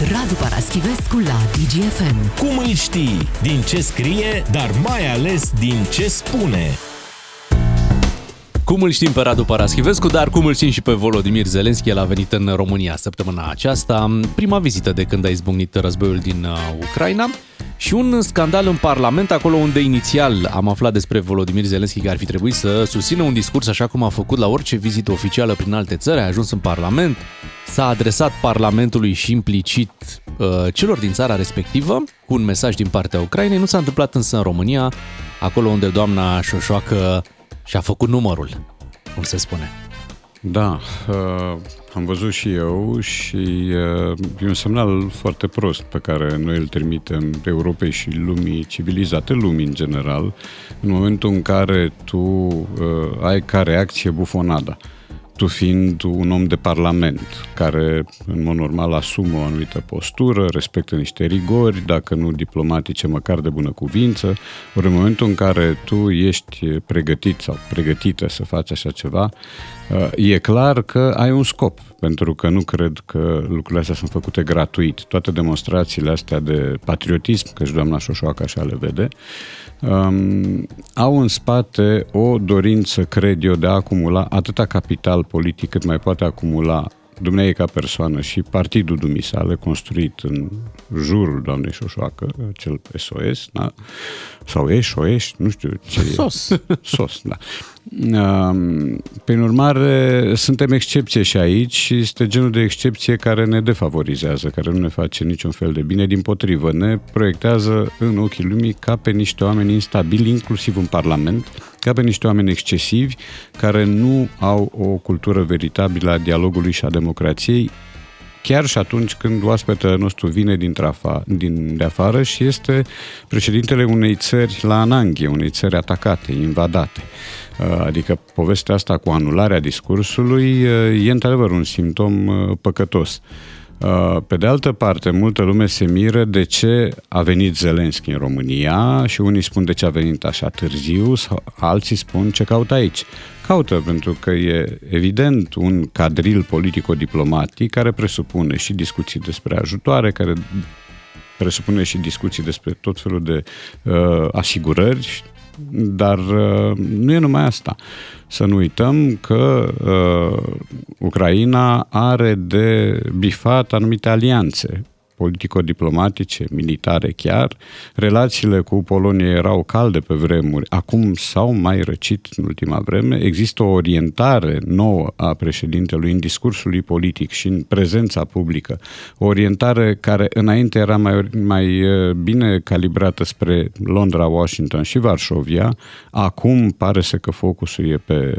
Radu Paraschivescu la DGFM. Cum îl știi? Din ce scrie, dar mai ales din ce spune. Cum îl știm pe Radu Paraschivescu, dar cum îl știm și pe Volodimir Zelenski, el a venit în România săptămâna aceasta, prima vizită de când a izbucnit războiul din uh, Ucraina și un scandal în Parlament, acolo unde inițial am aflat despre Volodimir Zelenski că ar fi trebuit să susțină un discurs așa cum a făcut la orice vizită oficială prin alte țări, a ajuns în Parlament, s-a adresat Parlamentului și implicit uh, celor din țara respectivă cu un mesaj din partea Ucrainei. Nu s-a întâmplat însă în România, acolo unde doamna Șoșoacă și-a făcut numărul, cum se spune. Da, uh, am văzut și eu și uh, e un semnal foarte prost pe care noi îl trimitem Europei și lumii civilizate, lumii în general, în momentul în care tu uh, ai ca reacție bufonada. Uh, tu fiind un om de parlament care în mod normal asumă o anumită postură, respectă niște rigori, dacă nu diplomatice, măcar de bună cuvință, ori în momentul în care tu ești pregătit sau pregătită să faci așa ceva, e clar că ai un scop, pentru că nu cred că lucrurile astea sunt făcute gratuit. Toate demonstrațiile astea de patriotism, că și doamna Șoșoacă așa le vede, um, au în spate o dorință, cred eu, de a acumula atâta capital politic cât mai poate acumula Dumnezeu ca persoană și partidul dumisale construit în jurul doamnei Șoșoacă, cel SOS, da? sau SOS, nu știu ce SOS. E. SOS, da. Prin urmare, suntem excepție și aici și este genul de excepție care ne defavorizează, care nu ne face niciun fel de bine, din potrivă, ne proiectează în ochii lumii ca pe niște oameni instabili, inclusiv în Parlament, ca pe niște oameni excesivi care nu au o cultură veritabilă a dialogului și a democrației, chiar și atunci când oaspetele nostru vine din, trafa, din de afară și este președintele unei țări la ananghie, unei țări atacate, invadate. Uh, adică povestea asta cu anularea discursului uh, e într-adevăr un simptom uh, păcătos. Pe de altă parte, multă lume se miră de ce a venit Zelenski în România și unii spun de ce a venit așa târziu, sau alții spun ce caută aici. Caută pentru că e evident un cadril politico-diplomatic care presupune și discuții despre ajutoare, care presupune și discuții despre tot felul de uh, asigurări dar uh, nu e numai asta. Să nu uităm că uh, Ucraina are de bifat anumite alianțe politico-diplomatice, militare chiar. Relațiile cu Polonia erau calde pe vremuri, acum s-au mai răcit în ultima vreme. Există o orientare nouă a președintelui în discursul politic și în prezența publică, o orientare care înainte era mai, mai uh, bine calibrată spre Londra, Washington și Varșovia, acum pare să că focusul e pe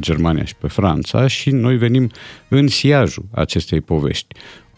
Germania și pe Franța și noi venim în siajul acestei povești.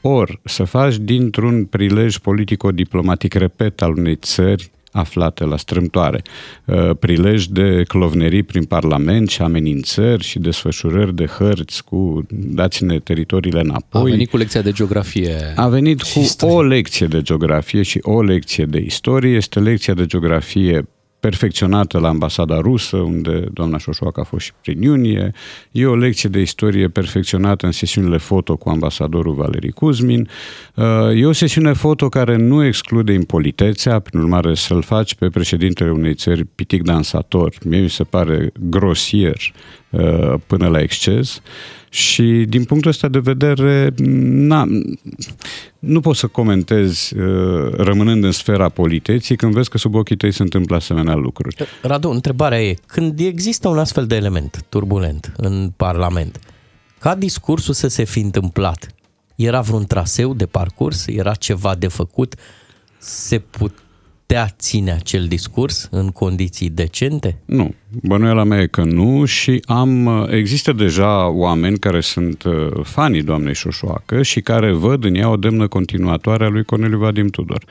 Or, să faci dintr-un prilej politico-diplomatic, repet, al unei țări aflate la strâmtoare. Uh, prilej de clovnerii prin Parlament și amenințări și desfășurări de hărți cu dați-ne teritoriile înapoi. A venit cu lecția de geografie. A venit cu istorie. o lecție de geografie și o lecție de istorie. Este lecția de geografie perfecționată la ambasada rusă, unde doamna Șoșoacă a fost și prin iunie. E o lecție de istorie perfecționată în sesiunile foto cu ambasadorul Valeri Kuzmin. Uh, e o sesiune foto care nu exclude impolitețea, prin urmare să-l faci pe președintele unei țări pitic dansator. Mie mi se pare grosier uh, până la exces. Și din punctul ăsta de vedere, na, nu poți să comentezi uh, rămânând în sfera politeții când vezi că sub ochii tăi se întâmplă asemenea lucruri. Radu, întrebarea e, când există un astfel de element turbulent în Parlament, ca discursul să se fi întâmplat, era vreun traseu de parcurs, era ceva de făcut, se put, putea ține acel discurs în condiții decente? Nu. Bănuiala mea e că nu și am, există deja oameni care sunt uh, fanii doamnei Șoșoacă și care văd în ea o demnă continuatoare a lui Corneliu Vadim Tudor.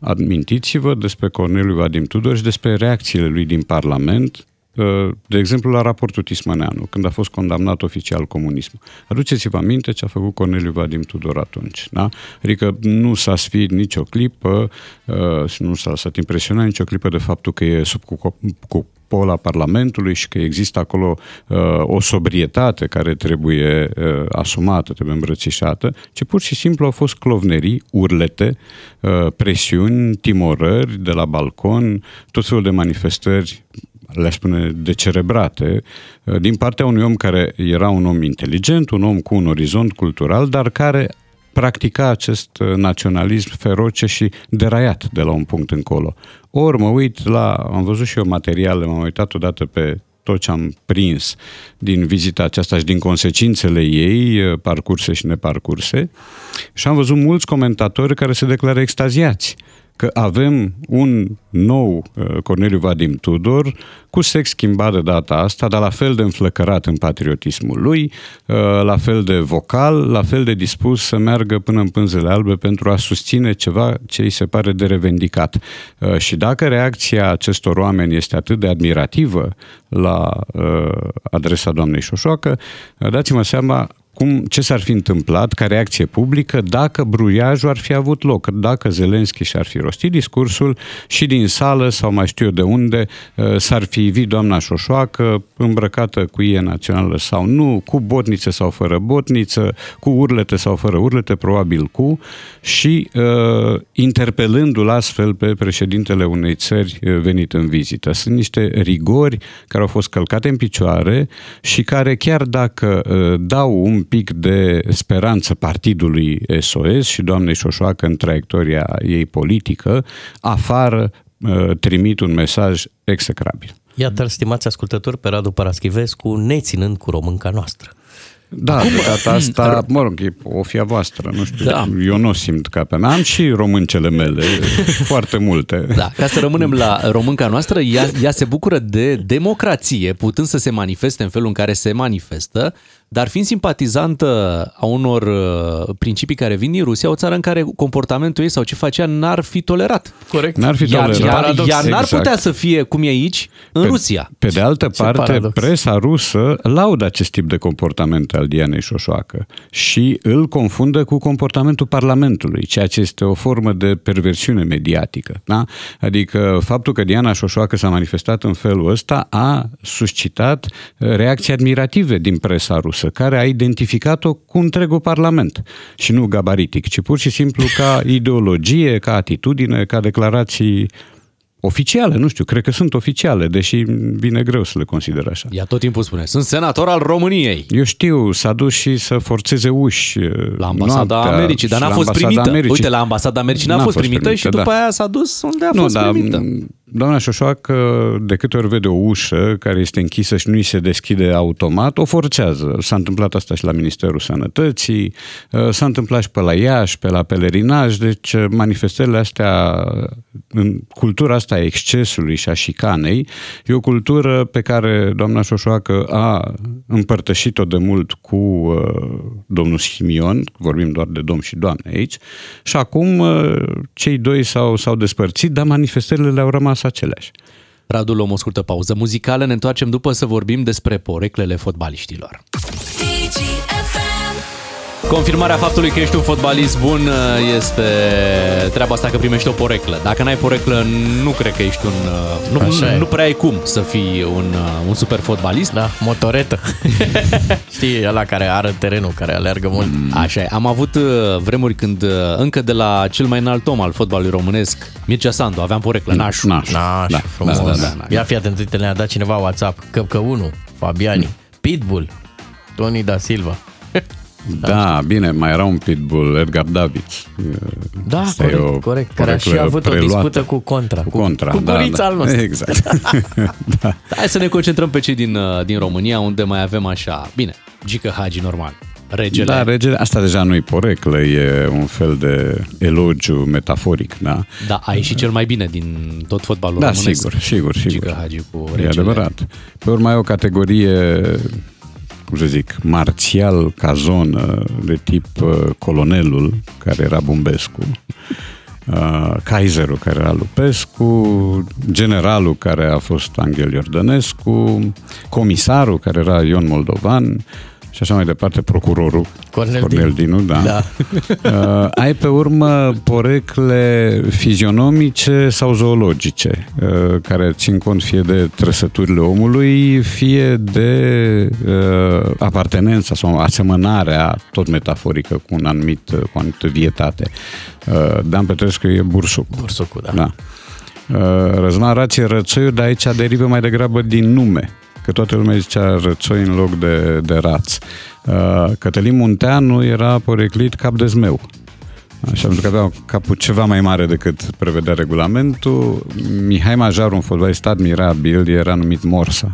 Amintiți-vă despre Corneliu Vadim Tudor și despre reacțiile lui din Parlament uh, de exemplu, la raportul Tismăneanu, când a fost condamnat oficial comunismul. Aduceți-vă aminte ce a făcut Corneliu Vadim Tudor atunci. Da? Adică nu s-a sfit nicio clipă uh, și nu s-a lăsat impresionat nicio clipă de faptul că e sub cupola Parlamentului și că există acolo uh, o sobrietate care trebuie uh, asumată, trebuie îmbrățișată, ci pur și simplu au fost clovnerii, urlete, uh, presiuni, timorări de la balcon, tot felul de manifestări le spune decerebrate, uh, din partea unui om care era un om inteligent, un om cu un orizont cultural, dar care practica acest uh, naționalism feroce și deraiat de la un punct încolo. Ori mă uit la, am văzut și eu materiale, m-am uitat odată pe tot ce am prins din vizita aceasta și din consecințele ei, uh, parcurse și neparcurse, și am văzut mulți comentatori care se declară extaziați că avem un nou uh, Corneliu Vadim Tudor cu sex schimbat de data asta, dar la fel de înflăcărat în patriotismul lui, uh, la fel de vocal, la fel de dispus să meargă până în pânzele albe pentru a susține ceva ce îi se pare de revendicat. Uh, și dacă reacția acestor oameni este atât de admirativă la adresa doamnei Șoșoacă, dați-mă seama cum, ce s-ar fi întâmplat ca reacție publică dacă bruiajul ar fi avut loc, dacă Zelenski și-ar fi rostit discursul și din sală sau mai știu eu de unde uh, s-ar fi ivit doamna Șoșoacă îmbrăcată cu ie națională sau nu, cu botniță sau fără botniță, cu urlete sau fără urlete, probabil cu, și uh, interpelându-l astfel pe președintele unei țări uh, venit în vizită. Sunt niște rigori care au fost călcate în picioare și care chiar dacă uh, dau un pic de speranță partidului SOS și doamnei Șoșoacă în traiectoria ei politică, afară uh, trimit un mesaj execrabil. Iată, stimați ascultători, pe Radu Paraschivescu, neținând cu românca noastră. Da, Acum, de data asta, mă rog, e o fia voastră, nu știu, da. eu nu o simt ca pe mea. Am și româncele mele, foarte multe. Da, ca să rămânem la românca noastră, ea, ea se bucură de democrație, putând să se manifeste în felul în care se manifestă, dar fiind simpatizantă a unor uh, principii care vin din Rusia, o țară în care comportamentul ei sau ce facea n-ar fi tolerat. Corect. N-ar fi tolerat. Iar, iar, iar n-ar exact. putea să fie cum e aici, în pe, Rusia. Pe de altă ce parte, paradox. presa rusă laudă acest tip de comportament al Dianei Șoșoacă și îl confundă cu comportamentul Parlamentului, ceea ce este o formă de perversiune mediatică. Da? Adică faptul că Diana Șoșoacă s-a manifestat în felul ăsta a suscitat reacții admirative din presa rusă rusă, care a identificat-o cu întregul Parlament și nu gabaritic, ci pur și simplu ca ideologie, ca atitudine, ca declarații oficiale, nu știu, cred că sunt oficiale, deși vine greu să le consider așa. Ea tot timpul spune, sunt senator al României. Eu știu, s-a dus și să forțeze uși La ambasada noaptea, Americii, dar n-a fost primită. Americii. Uite, la ambasada Americii n-a, n-a fost, fost primită, primită și după da. aia s-a dus unde a nu, fost da, primită doamna Șoșoacă, de câte ori vede o ușă care este închisă și nu îi se deschide automat, o forțează. S-a întâmplat asta și la Ministerul Sănătății, uh, s-a întâmplat și pe la Iași, pe la pelerinaj, deci uh, manifestările astea, în cultura asta a excesului și a șicanei, e o cultură pe care doamna Șoșoacă a împărtășit-o de mult cu uh, domnul Simion, vorbim doar de domn și doamne aici, și acum uh, cei doi s-au, s-au despărțit, dar manifestările le-au rămas aceleași. Radu, luăm o scurtă pauză muzicală, ne întoarcem după să vorbim despre poreclele fotbaliștilor. Confirmarea faptului că ești un fotbalist bun uh, este treaba asta că primești o poreclă. Dacă n-ai poreclă, nu cred că ești un... Uh, nu, nu prea ai cum să fii un, uh, un super fotbalist. Da, motoretă. Știi, ăla care are terenul, care alergă mult. Mm. Așa e. Am avut vremuri când încă de la cel mai înalt om al fotbalului românesc, Mircea Sandu, aveam poreclă, nașu. Nașu, nașu da, frumos. Da, da, da, da. Ia fi atent, uite, ne-a dat cineva WhatsApp, Căpcă 1, Fabiani, Pitbull, Tony da Silva. Da, bine, mai era un pitbull, Edgar David. Da, Asta corect, o corect. Care a și avut preluată. o dispută cu Contra. Cu Contra, cu, cu da, da. al nostru. Exact. da. Hai să ne concentrăm pe cei din, uh, din România, unde mai avem așa, bine, Gică Hagi, normal. Regele. Da, regele, asta deja nu-i poreclă, e un fel de elogiu metaforic, da? Da, a ieșit cel mai bine din tot fotbalul da, românesc. sigur, sigur, sigur. Gică Hagi cu regele. E adevărat. Pe urmă e o categorie cum să zic, marțial ca zonă, de tip uh, colonelul, care era Bumbescu. uh, Kaiserul, care era Lupescu, generalul, care a fost Angel Iordănescu, comisarul, care era Ion Moldovan, și așa mai departe, procurorul Cornel Cornel Dinu, da. Da. Uh, ai pe urmă porecle fizionomice sau zoologice, uh, care țin cont fie de trăsăturile omului, fie de uh, apartenența sau asemănarea, tot metaforică, cu un anumit, cu o anumită vietate. Uh, Dan Petrescu e bursuc. Bursucul, da. Da. Uh, Răzvan Rație Rățoiu, dar aici derivă mai degrabă din nume, că toată lumea zicea Rățoi în loc de, de Raț. Uh, Cătălin Munteanu era poreclit cap de zmeu. Așa, pentru că avea capul ceva mai mare decât prevedea regulamentul. Mihai Majar, un fotbalist admirabil, era numit Morsa.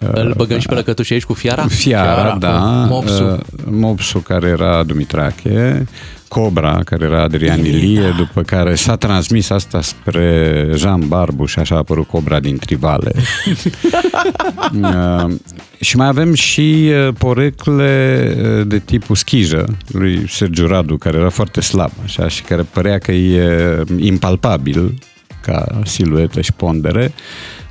Îl băgăm și pe lăcătuș aici cu fiara? Fiara, Fiara, da. Mopsu. Uh, Mopsu, care era Dumitrache. Cobra, care era Adrian Ilie, după care s-a transmis asta spre Jean Barbu și așa a apărut Cobra din Trivale. uh, și mai avem și uh, porecle uh, de tipul schijă, lui Sergiu Radu, care era foarte slab, așa, și care părea că e impalpabil ca siluetă și pondere.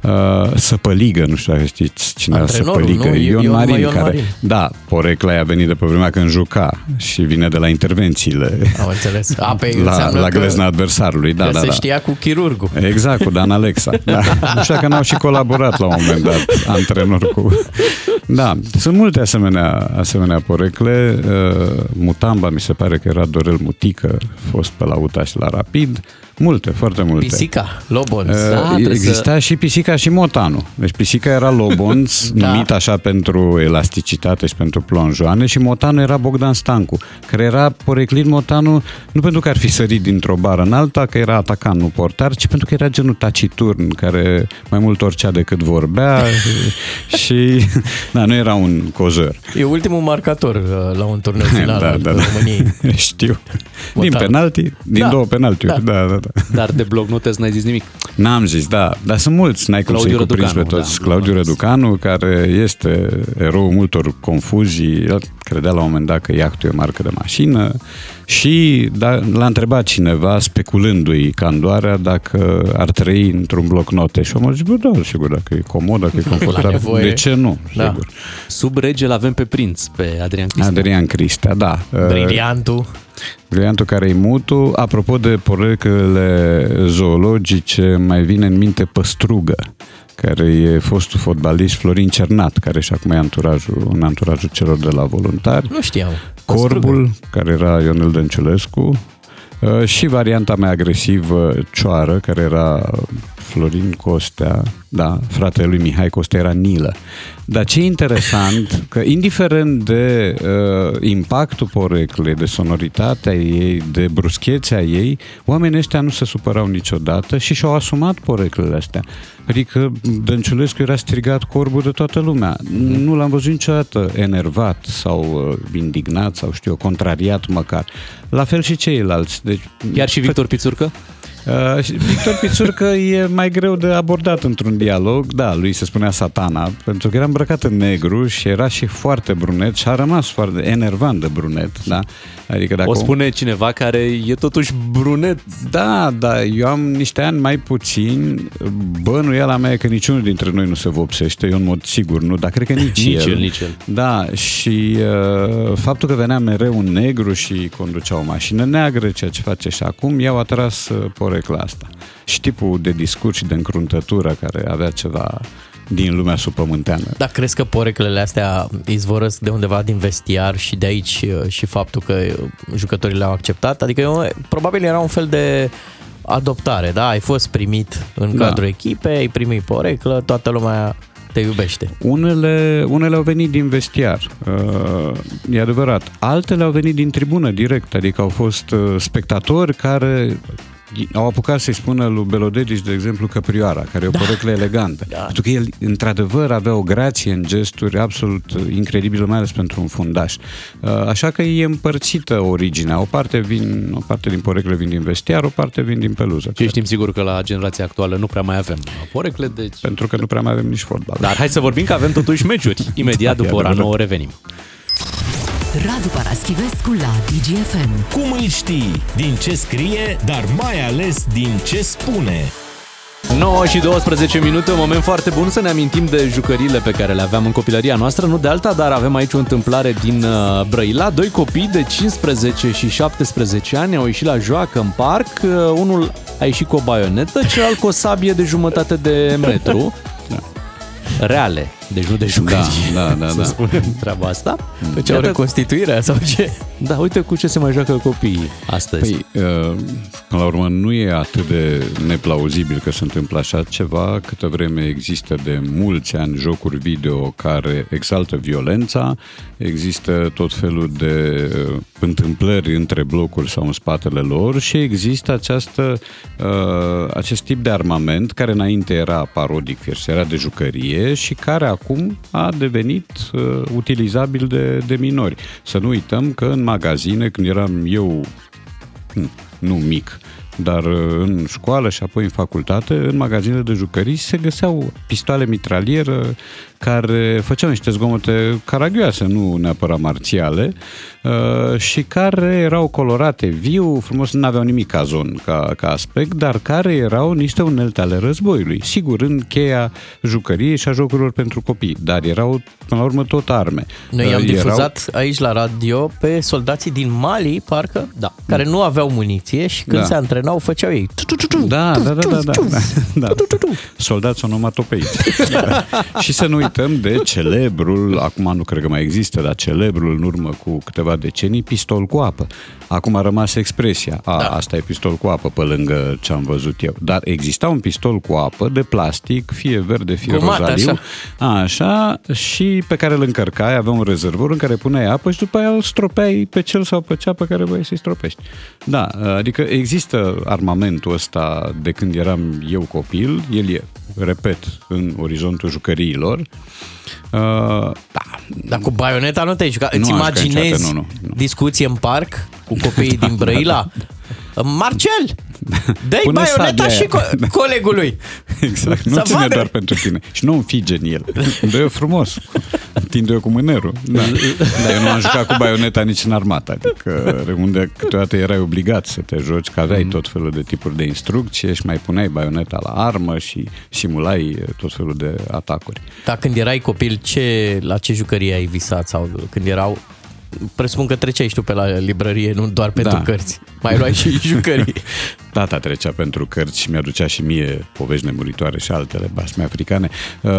Uh, Săpăligă, nu știu dacă știți cine era Antrenorul, Săpăligă. nu? Ion, Ion- Marin, Ion care, Marin. da, porecla a venit de pe vremea când juca și vine de la intervențiile Am înțeles. A, pe la, înseamnă la că- glezna adversarului. Da, că da, se da. știa cu chirurgul. Exact, cu Dan Alexa. Da. Nu știu dacă n-au și colaborat la un moment dat antrenor cu... Da, sunt multe asemenea, asemenea porecle. Uh, Mutamba, mi se pare că era Dorel Mutică, fost pe la UTA și la Rapid. Multe, foarte multe. Pisica, Lobons. Uh, Da, trebuie Exista și pisica și motanu. Deci pisica era Lobonț, Da. numit așa pentru elasticitate și pentru plonjoane și motanu era Bogdan Stancu, care era poreclit motanu nu pentru că ar fi sărit dintr-o bară în alta, că era atacant, nu portar, ci pentru că era genul taciturn, care mai mult oricea decât vorbea și da, nu era un cozăr. E ultimul marcator uh, la un turneu final da, al da, da. României. Știu. Din Motanu. penalti, din Da. două penaltiuri. Da. Da, da, da. Dar de blog nu te n-ai zis nimic. N-am zis, da, dar sunt mulți, n-ai cum Claudiu să-i cuprinzi pe Răducanu, toți. da, Claudiu l-am Răducanu, care este eroul multor confuzii, el credea la un moment dat că iahtul e o marcă de mașină și da, l-a întrebat cineva, speculându-i candoarea, dacă ar trăi într-un bloc note. Și omul zice, bă, da, sigur, dacă e comod, dacă e confortabil, nevoie. de ce nu? Da. Sigur. Sub rege l-avem pe prinț, pe Adrian Cristea. Adrian Cristea, da. Briliantul. Briliantul care e mutu. Apropo de poreclele zoologice, mai vine în minte Păstrugă, care e fostul fotbalist Florin Cernat, care și acum e anturajul, în anturajul celor de la voluntari. Nu știam. Corbul, care era Ionel Dănciulescu, uh, și varianta mai agresivă, Cioară, care era Florin Costea, da, fratele lui Mihai Costea era Nilă. Dar ce e interesant, că indiferent de uh, impactul poreclei, de sonoritatea ei, de bruschețea ei, oamenii ăștia nu se supărau niciodată și și-au asumat poreclele astea. Adică Dănciulescu era strigat corbul de toată lumea. Nu l-am văzut niciodată enervat sau uh, indignat sau știu eu, contrariat măcar. La fel și ceilalți. Deci, Chiar și Victor Pițurcă? Uh, și Victor Pițurcă e mai greu de abordat într-un dialog. Da, lui se spunea satana, pentru că era îmbrăcat în negru și era și foarte brunet și a rămas foarte enervant de brunet, da? Adică dacă O spune cineva care e totuși brunet. Da, da, eu am niște ani mai puțin, bănuiala mea e că niciunul dintre noi nu se vopsește, eu în mod sigur nu, dar cred că nici, Nici el. el, nici el. Da, și uh, faptul că venea mereu un negru și conducea o mașină neagră, ceea ce face și acum, i-au atras uh, porecla asta. Și tipul de discurs și de încruntătură care avea ceva din lumea supământeană. Dar crezi că poreclele astea izvorăsc de undeva din vestiar și de aici uh, și faptul că uh, jucătorii le-au acceptat? Adică eu, probabil era un fel de adoptare, da? Ai fost primit în Da. cadrul echipei, ai primit poreclă, toată lumea te iubește. Unele, unele au venit din vestiar, uh, e adevărat. Altele au venit din tribună direct, adică au fost uh, spectatori care au apucat să-i spună lui Belodedici, de exemplu, Căprioara, care e o da. poreclă elegantă. Da. Pentru că el, într-adevăr, avea o grație în gesturi absolut incredibilă, mai ales pentru un fundaș. Uh, Așa că e împărțită originea. O parte, vin, o parte din porecle vin din vestiar, o parte vin din peluză. Și știm sigur că la generația actuală nu prea mai avem porecle, deci... Pentru că nu prea mai avem nici fotbal. Dar hai să vorbim că avem totuși meciuri. Imediat Da, e după ora adevărat. 9 revenim. Radu Paraschivescu la DGFM. Cum îl știi? Din ce scrie, dar mai ales din ce spune. 9 și 12 minute, un moment foarte bun să ne amintim de jucăriile pe care le aveam în copilăria noastră, nu de alta, dar avem aici o întâmplare din uh, Brăila. Doi copii de 15 și 17 ani au ieșit la joacă în parc, uh, unul a ieșit cu o baionetă, celălalt cu o sabie de jumătate de metru. Reale, deci nu de jucării. Da, da, da, să da. spunem treaba asta. Făceau Iată- reconstituirea sau ce? Da, uite cu ce se mai joacă copiii astăzi. Păi, uh, până la urmă, nu e atât de neplauzibil că se întâmplă așa ceva, câtă vreme există de mulți ani jocuri video care exaltă violența, există tot felul de uh, întâmplări între blocuri sau în spatele lor și există această, uh, acest tip de armament care înainte era parodic, fierce, era de jucărie și care acum a devenit uh, utilizabil de, de minori. Să nu uităm că în magazine, când eram eu Hm, nu mic, dar uh, în școală și apoi în facultate, în magazine de jucării se găseau pistoale mitralieră care făceau niște zgomote caragioase, nu neapărat marțiale, uh, și care erau colorate viu, frumos, nu aveau nimic cazon ca, ca aspect, dar care erau niște unelte ale războiului. Sigur, în cheia jucăriei și a jocurilor pentru copii, dar erau, până la urmă, tot arme. Noi Uh, am erau- difuzat aici la radio pe soldații din Mali, parcă, da. care nu aveau muniție și când Da. se antrenau făceau ei. Da, da, da, da, da, da, da. Soldați onomatopeici. și să nu uităm de celebrul, acum nu cred că mai există, dar celebrul în urmă cu câteva decenii, pistol cu apă. Acum a rămas expresia, a, da. asta e pistol cu apă, pe lângă ce am văzut eu. Dar exista un pistol cu apă de plastic, fie verde, fie Gumat, rozaliu, așa. așa, și pe care îl încărcai, avea un rezervor în care puneai apă și după aia îl stropeai pe cel sau pe cea pe care voiai să-i stropești. Da, adică există armamentul ăsta de când eram eu copil, el e, repet, în orizontul jucăriilor. Uh, da, Dar cu baioneta nu te-ai jucat. Nu Îți aș juca imaginezi niciodată, nu, nu, nu. discuție în parc cu copiii din Brăila? Marcel, dă-i Pune baioneta sabia și aia. co- colegului. Exact, nu Să ține vadă. doar pentru tine. Și nu înfige în el. Dă-i frumos. Întinde-o cu mânerul. Da. Dar eu nu am jucat cu baioneta nici în armată. Adică unde câteodată erai obligat să te joci, că aveai tot felul de tipuri de instrucție și mai puneai baioneta la armă și simulai tot felul de atacuri. Dar când erai copil, ce, la ce jucărie ai visat? Sau când erau presupun că treceai și tu pe la librărie, nu doar pentru Da. cărți. Mai luai și jucării. Tata trecea pentru cărți și mi-aducea și mie povești nemuritoare și altele basme africane. Uh,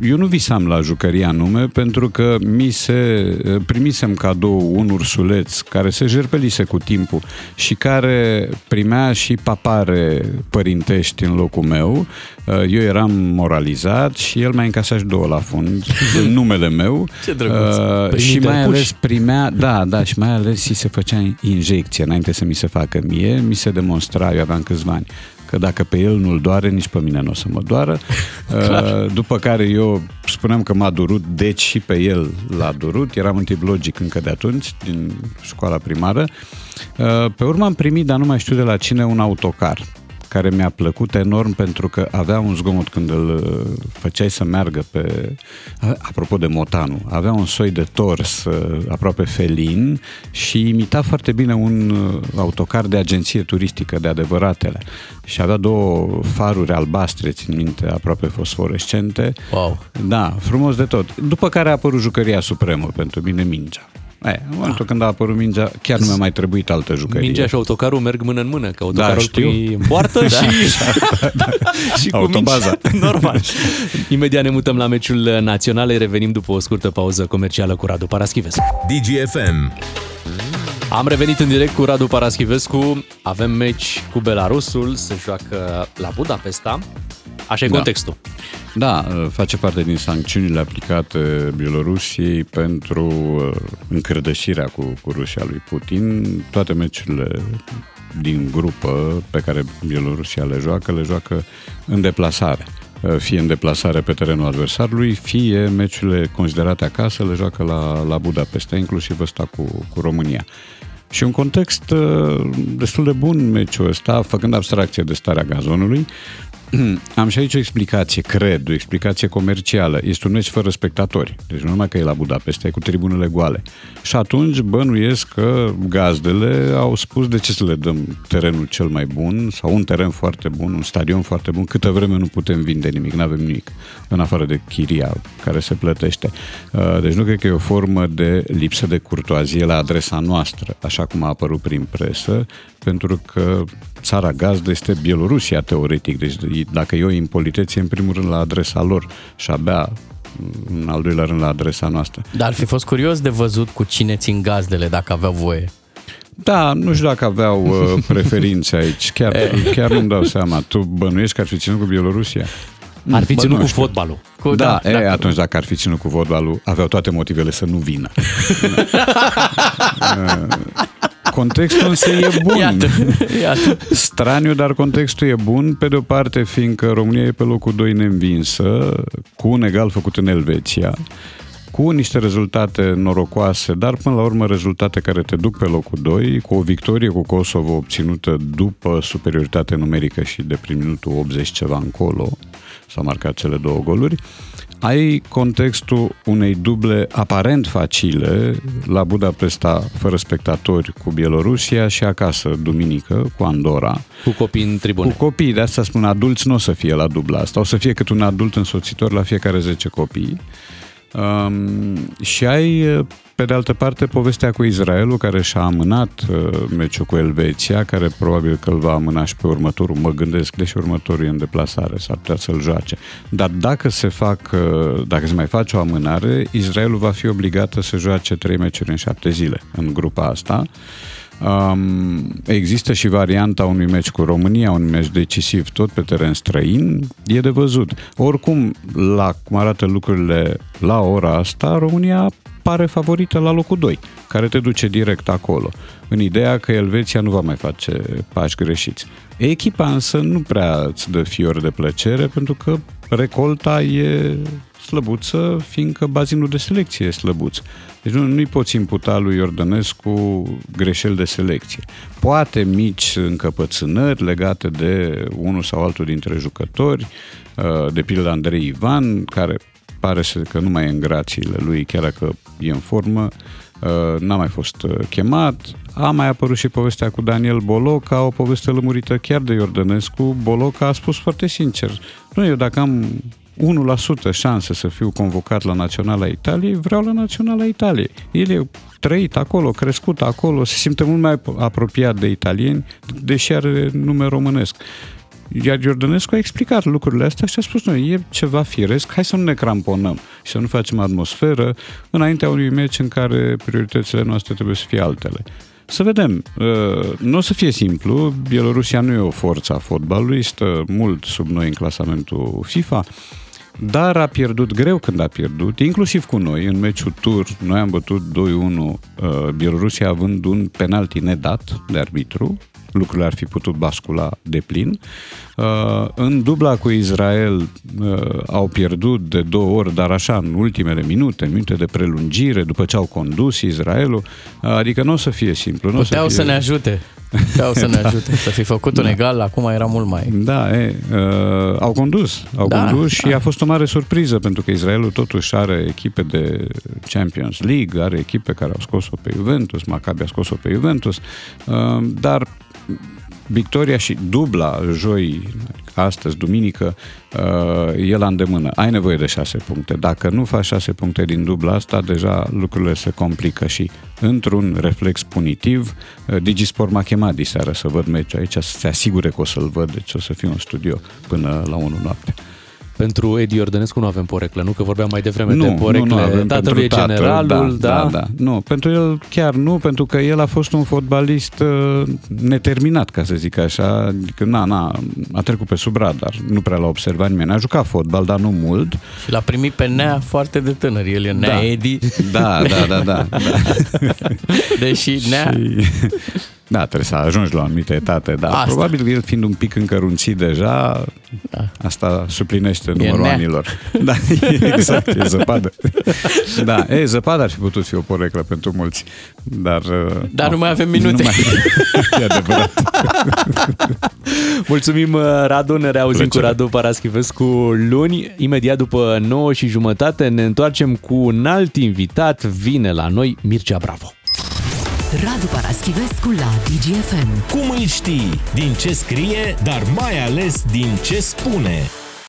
Eu nu visam la jucăria anume pentru că mi se primisem cadou un ursuleț care se jerpelise cu timpul și care primea și papare părintești în locul meu. Uh, Eu eram moralizat și el mai încasat și două la fund în numele meu. Ce drăguț. Uh, Primit și mai tărpuși. ales primea, da, da, și mai ales îi se făcea injecție înainte să mi se facă mie, mi se demonstra, eu aveam câțiva ani, că dacă pe el nu-l doare, nici pe mine nu o să mă doară. Uh, După care eu spuneam că m-a durut, deci și pe el l-a durut. Eram în tip logic încă de atunci, din școala primară. Uh, Pe urmă am primit, dar nu mai știu de la cine, un autocar care mi-a plăcut enorm pentru că avea un zgomot când îl uh, făceai să meargă pe... a- Apropo de Motanu, avea un soi de tors uh, aproape felin și imita foarte bine un uh, autocar de agenție turistică, de adevăratele. Și avea două faruri albastre, țin minte, aproape fosforescente. Wow. Da, frumos de tot. După care a apărut jucăria supremă pentru mine, mingea. E, în momentul când a apărut mingea, chiar nu mi-a mai trebuit altă jucărie. Mingea și autocarul merg mână în mână, că autocarul Da, îl știu. pui în poartă și, și cu Autobaza. mingea. Normal. Imediat ne mutăm la meciul național, îi revenim după o scurtă pauză comercială cu Radu Paraschivescu. DGFM. Am revenit în direct cu Radu Paraschivescu, avem meci cu Belarusul, se joacă la Budapesta. Așa e Da. contextul. Da, face parte din sancțiunile aplicate Bielorusiei pentru uh, încărdășirea cu, cu Rusia lui Putin. Toate meciurile din grupă pe care Bielorusia le joacă, le joacă în deplasare. Uh, Fie în deplasare pe terenul adversarului, fie meciurile considerate acasă le joacă la, la Budapesta, inclusiv ăsta cu, cu România. Și un context uh, destul de bun meciul ăsta, făcând abstracție de starea gazonului, Am și aici o explicație, cred, o explicație comercială. Este un meci fără spectatori. Deci nu numai că e la Budapesta, e cu tribunele goale. Și atunci bănuiesc că gazdele au spus de ce să le dăm terenul cel mai bun sau un teren foarte bun, un stadion foarte bun, câtă vreme nu putem vinde nimic, nu avem nimic, în afară de chiria care se plătește. Uh, deci nu cred că e o formă de lipsă de curtoazie la adresa noastră, așa cum a apărut prin presă, pentru că țara gazdă este Bielorusia, teoretic. Deci dacă e o impolitețe, în primul rând la adresa lor și abia în al doilea rând la adresa noastră. Dar ar fi fost curios de văzut cu cine țin gazdele dacă aveau voie. Da, nu știu dacă aveau uh, preferințe aici. Chiar, chiar nu-mi dau seama. Tu bănuiești că ar fi ținut cu Bielorusia? Ar fi Bă, ținut nu cu știu. fotbalul. Cu, Da, da, e, atunci dacă ar fi ținut cu fotbalul, aveau toate motivele să nu vină. Contextul însă e bun. Iată, iată. Straniu, dar contextul e bun, pe de o parte, fiindcă România e pe locul 2 neînvinsă, cu un egal făcut în Elveția, cu niște rezultate norocoase, dar până la urmă rezultate care te duc pe locul 2, cu o victorie cu Kosovo obținută după superioritate numerică și de prin minutul 80 ceva încolo, s-au marcat cele două goluri, ai contextul unei duble aparent facile la Budapesta fără spectatori cu Bielorusia și acasă duminică cu Andorra. Cu copii în tribune. Cu copii, de asta spun adulți nu o să fie la dubla asta, o să fie cât un adult însoțitor la fiecare 10 copii. Um, și ai, pe de altă parte, povestea cu Israelul, care și-a amânat uh, meciul cu Elveția, care probabil că îl va amâna și pe următorul, mă gândesc, deși următorul e în deplasare, s-ar putea să-l joace. Dar dacă se fac, uh, dacă se mai face o amânare, Israelul va fi obligată să joace trei meciuri în șapte zile în grupa asta. Um, există și varianta unui meci cu România, un meci decisiv tot pe teren străin, e de văzut. Oricum, la cum arată lucrurile la ora asta, România pare favorită la locul 2, care te duce direct acolo, în ideea că Elveția nu va mai face pași greșiți. Echipa însă nu prea îți dă fior de plăcere, pentru că recolta e slăbuță, fiindcă bazinul de selecție e slăbuț. Deci nu, nu-i poți imputa lui Iordănescu greșeli de selecție. Poate mici încăpățânări legate de unul sau altul dintre jucători, de pildă Andrei Ivan, care pare să că nu mai e în grațiile lui, chiar dacă e în formă, n-a mai fost chemat. A mai apărut și povestea cu Daniel Boloca, o poveste lămurită chiar de Iordănescu. Boloca a spus foarte sincer, nu, eu dacă am 1% șanse să fiu convocat la Naționala Italiei, vreau la Naționala Italiei. El e trăit acolo, crescut acolo, se simte mult mai apropiat de italieni, deși are nume românesc. Iar Iordănescu a explicat lucrurile astea și a spus, noi, e ceva firesc, hai să nu ne cramponăm și să nu facem atmosferă înaintea unui meci în care prioritățile noastre trebuie să fie altele. Să vedem. Nu o să fie simplu. Bielorusia nu e o forță a fotbalului, stă mult sub noi în clasamentul FIFA, dar a pierdut greu când a pierdut, inclusiv cu noi, în meciul tur. Noi am bătut 2-1, Bielorusia având un penalti nedat de arbitru, lucrurile ar fi putut bascula de plin. În dubla cu Israel au pierdut de două ori, dar așa în ultimele minute, în minute de prelungire, după ce au condus Israelul, adică nu o să fie simplu. Nu Puteau o să, să fie... ne ajute. Puteau să ne Da. ajute. Să fi făcut un egal, acum era mult mai... Da, e, uh, au condus, au Da, condus și da. a fost o mare surpriză pentru că Israelul totuși are echipe de Champions League, are echipe care au scos-o pe Juventus, Maccabi a scos-o pe Juventus, uh, dar victoria și dubla joi, astăzi, duminică, uh, e la îndemână. Ai nevoie de șase puncte. Dacă nu faci șase puncte din dubla asta, deja lucrurile se complică și într-un reflex punitiv, uh, Digisport m-a chemat diseară să văd meciul aici, să se asigure că o să-l văd, deci o să fiu în studio până la 1 noapte. Pentru Edi Iordănescu nu avem poreclă, nu? Că vorbeam mai devreme Nu, de nu, porecle. nu avem Tatălui e pentru tatăl, generalul, da, da, da. Nu, pentru el chiar nu, pentru că el a fost un fotbalist uh, neterminat, ca să zic așa. Adică, na, na, a trecut pe sub radar, nu prea l-a observat nimeni. A jucat fotbal, dar nu mult. Și l-a primit pe Nea foarte de tânăr. El e Nea Da. Edi, Da, da, da, da. da. deși Nea... Și, Da, trebuie să ajungi la o anumită etate, dar Asta. probabil el fiind un pic încărunțit deja, Da. asta suplinește numărul nea. anilor. Da, exact, e zăpadă. Da, e, zăpadă ar fi putut fi o poreclă pentru mulți, dar... uh, Dar nu mai avem minute. Nu mai... e adevărat. Mulțumim, uh, Radu, ne reauzim Plăcere. cu Radu Paraschivescu luni. Imediat după 9 și jumătate ne întoarcem cu un alt invitat. Vine la noi Mircea Bravo. Radu Paraschivescu la DGFM. Cum îl știi? Din ce scrie, dar mai ales din ce spune.